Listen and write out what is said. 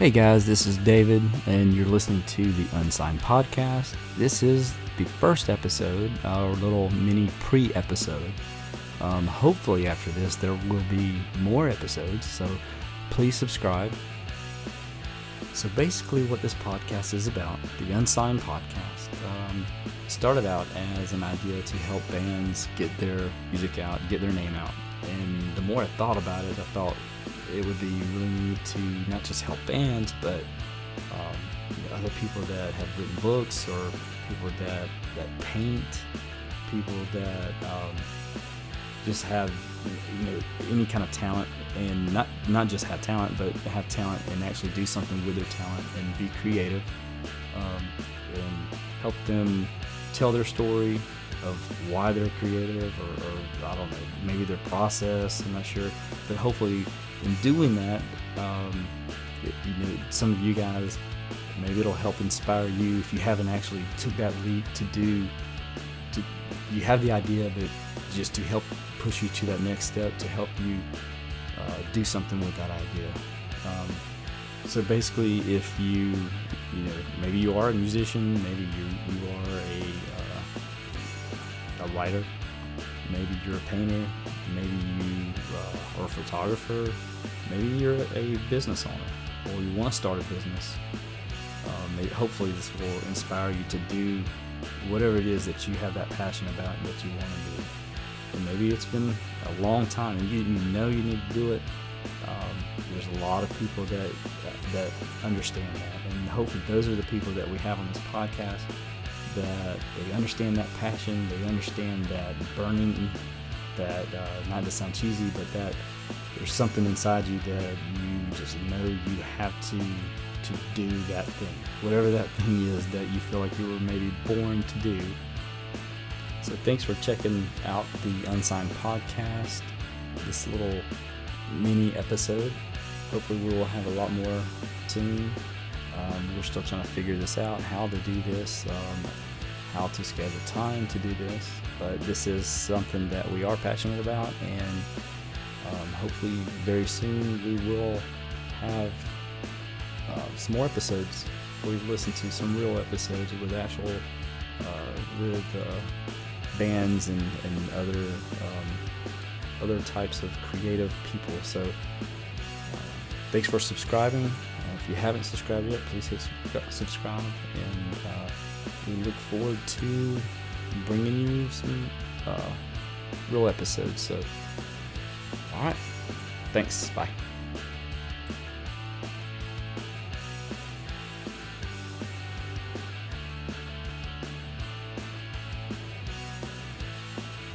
Hey guys, this is David, and you're listening to the Unsigned Podcast. This is the first episode, our little mini pre episode. Um, hopefully, after this, there will be more episodes, so please subscribe. So, basically, what this podcast is about, the Unsigned Podcast, um, started out as an idea to help bands get their music out, get their name out. And the more I thought about it, I thought it would be really neat to not just help bands, but um, you know, other people that have written books or people that that paint, people that um, just have you know any kind of talent and not not just have talent, but have talent and actually do something with their talent and be creative um, and help them tell their story of why they're creative or, or, I don't know maybe their process I'm not sure but hopefully in doing that um, it, you know some of you guys maybe it'll help inspire you if you haven't actually took that leap to do to you have the idea but just to help push you to that next step to help you uh, do something with that idea. Um, so basically if you you know maybe you are a musician maybe you you are a uh, a writer maybe you're a painter maybe you uh, are a photographer maybe you're a business owner or you want to start a business. Um, hopefully this will inspire you to do whatever it is that you have that passion about and that you want to do. And maybe it's been a long time and you, you know you need to do it. Um, there's a lot of people that, that that understand that. And hopefully those are the people that we have on this podcast that they understand that passion they understand that burning that uh, not to sound cheesy but that there's something inside you that you just know you have to to do that thing whatever that thing is that you feel like you were maybe born to do. So thanks for checking out the unsigned podcast this little mini episode. Hopefully we will have a lot more soon um, we're still trying to figure this out how to do this um, how to schedule time to do this but this is something that we are passionate about and um, hopefully very soon we will have uh, some more episodes. For you to some real episodes with actual uh, with uh, bands and, and other um, other types of creative people. So uh, thanks for subscribing if you haven't subscribed yet please hit subscribe and uh, we look forward to bringing you some real episodes so all right. Thanks. Bye.